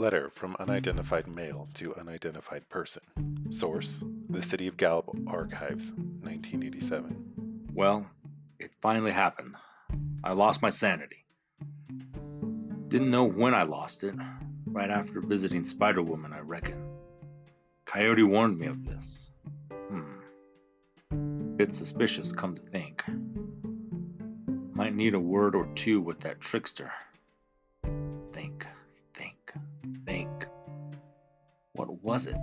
Letter from unidentified male to unidentified person. Source The City of Gallup Archives, 1987. Well, it finally happened. I lost my sanity. Didn't know when I lost it. Right after visiting Spider Woman, I reckon. Coyote warned me of this. Hmm. Bit suspicious, come to think. Might need a word or two with that trickster. Was it?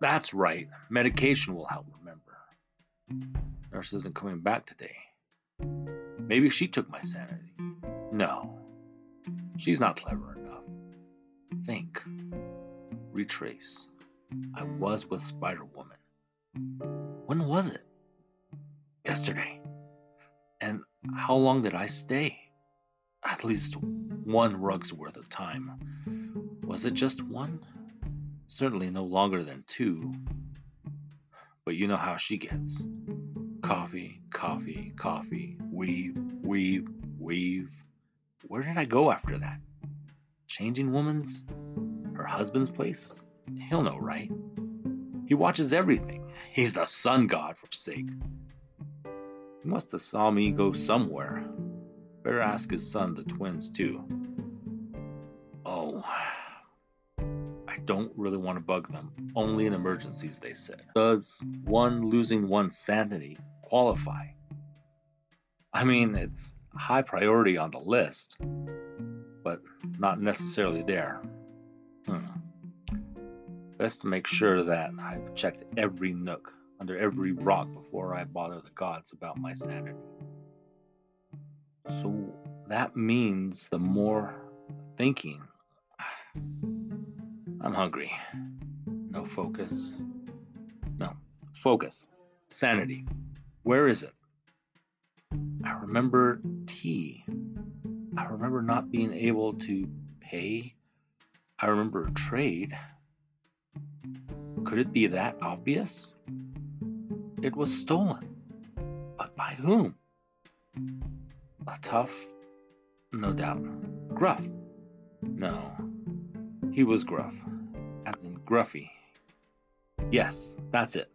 That's right. Medication will help remember. Nurse isn't coming back today. Maybe she took my sanity. No. She's not clever enough. Think. Retrace. I was with Spider Woman. When was it? Yesterday. And how long did I stay? At least one rug's worth of time. Was it just one? Certainly no longer than two. But you know how she gets. Coffee, coffee, coffee, weave, weave, weave. Where did I go after that? Changing woman's? Her husband's place? He'll know, right? He watches everything. He's the sun god, for sake. He must have saw me go somewhere. Better ask his son, the twins, too. Oh, don't really want to bug them. Only in emergencies, they said. Does one losing one's sanity qualify? I mean, it's high priority on the list, but not necessarily there. Hmm. Best to make sure that I've checked every nook under every rock before I bother the gods about my sanity. So that means the more thinking. I'm hungry. No focus. No. Focus. Sanity. Where is it? I remember tea. I remember not being able to pay. I remember trade. Could it be that obvious? It was stolen. But by whom? A tough? No doubt. Gruff? No. He was gruff. As in gruffy. Yes, that's it.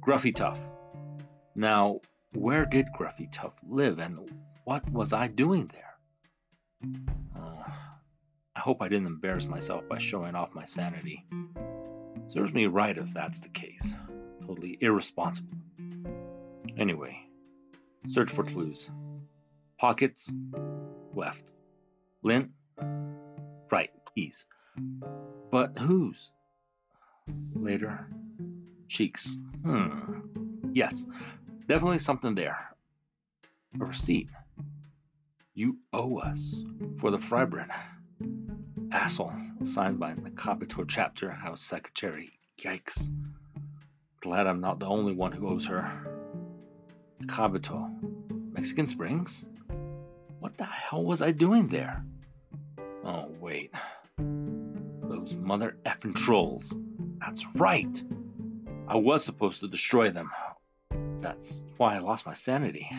Gruffy Tough. Now, where did Gruffy Tough live and what was I doing there? Oh, I hope I didn't embarrass myself by showing off my sanity. Serves me right if that's the case. Totally irresponsible. Anyway, search for clues. Pockets, left. Lint, right. Keys. But whose? Later. Cheeks. Hmm. Yes, definitely something there. A receipt. You owe us for the fry bread. Asshole, signed by Nakaibito Chapter House Secretary. Yikes. Glad I'm not the only one who owes her. Nakaibito. Mexican Springs? What the hell was I doing there? Oh, wait. Mother effing trolls. That's right. I was supposed to destroy them. That's why I lost my sanity.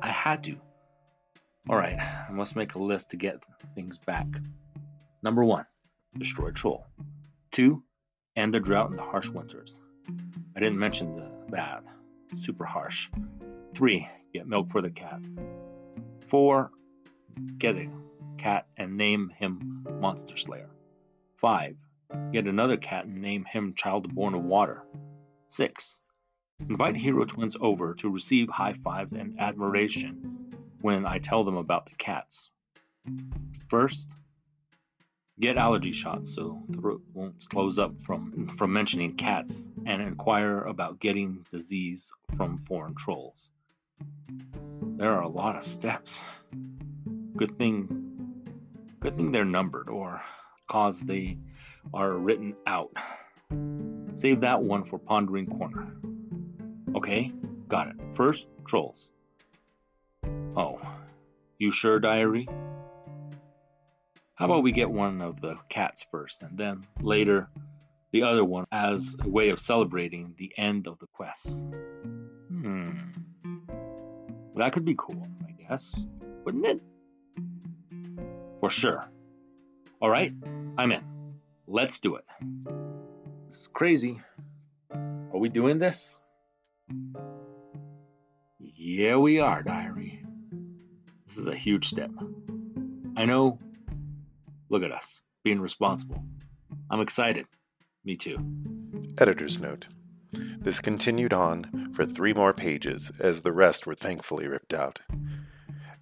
I had to. Alright, I must make a list to get things back. Number one, destroy troll. Two, end the drought and the harsh winters. I didn't mention the, that. Super harsh. Three, get milk for the cat. Four, get a cat and name him Monster Slayer. Five, get another cat and name him Child Born of Water. Six, invite Hero Twins over to receive high fives and admiration when I tell them about the cats. First, get allergy shots so throat won't close up from, from mentioning cats and inquire about getting disease from foreign trolls. There are a lot of steps. Good thing good thing they're numbered or cause they are written out. Save that one for pondering corner. Okay, got it. First, trolls. Oh, you sure, diary? How about we get one of the cats first, and then later the other one as a way of celebrating the end of the quest? Hmm. That could be cool, I guess. Wouldn't it? For sure. All right, I'm in. Let's do it. This is crazy. Are we doing this? Yeah, we are, diary. This is a huge step. I know. Look at us, being responsible. I'm excited. Me too. Editor's note. This continued on for three more pages, as the rest were thankfully ripped out.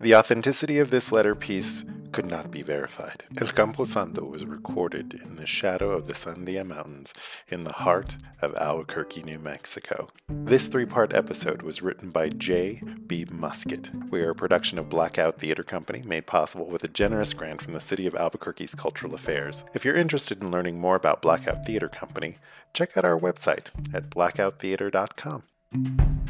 The authenticity of this letter piece could not be verified. El Campo Santo was recorded in the shadow of the Sandia Mountains in the heart of Albuquerque, New Mexico. This three part episode was written by J. B. Muskett. We are a production of Blackout Theater Company, made possible with a generous grant from the City of Albuquerque's Cultural Affairs. If you're interested in learning more about Blackout Theater Company, check out our website at blackouttheater.com.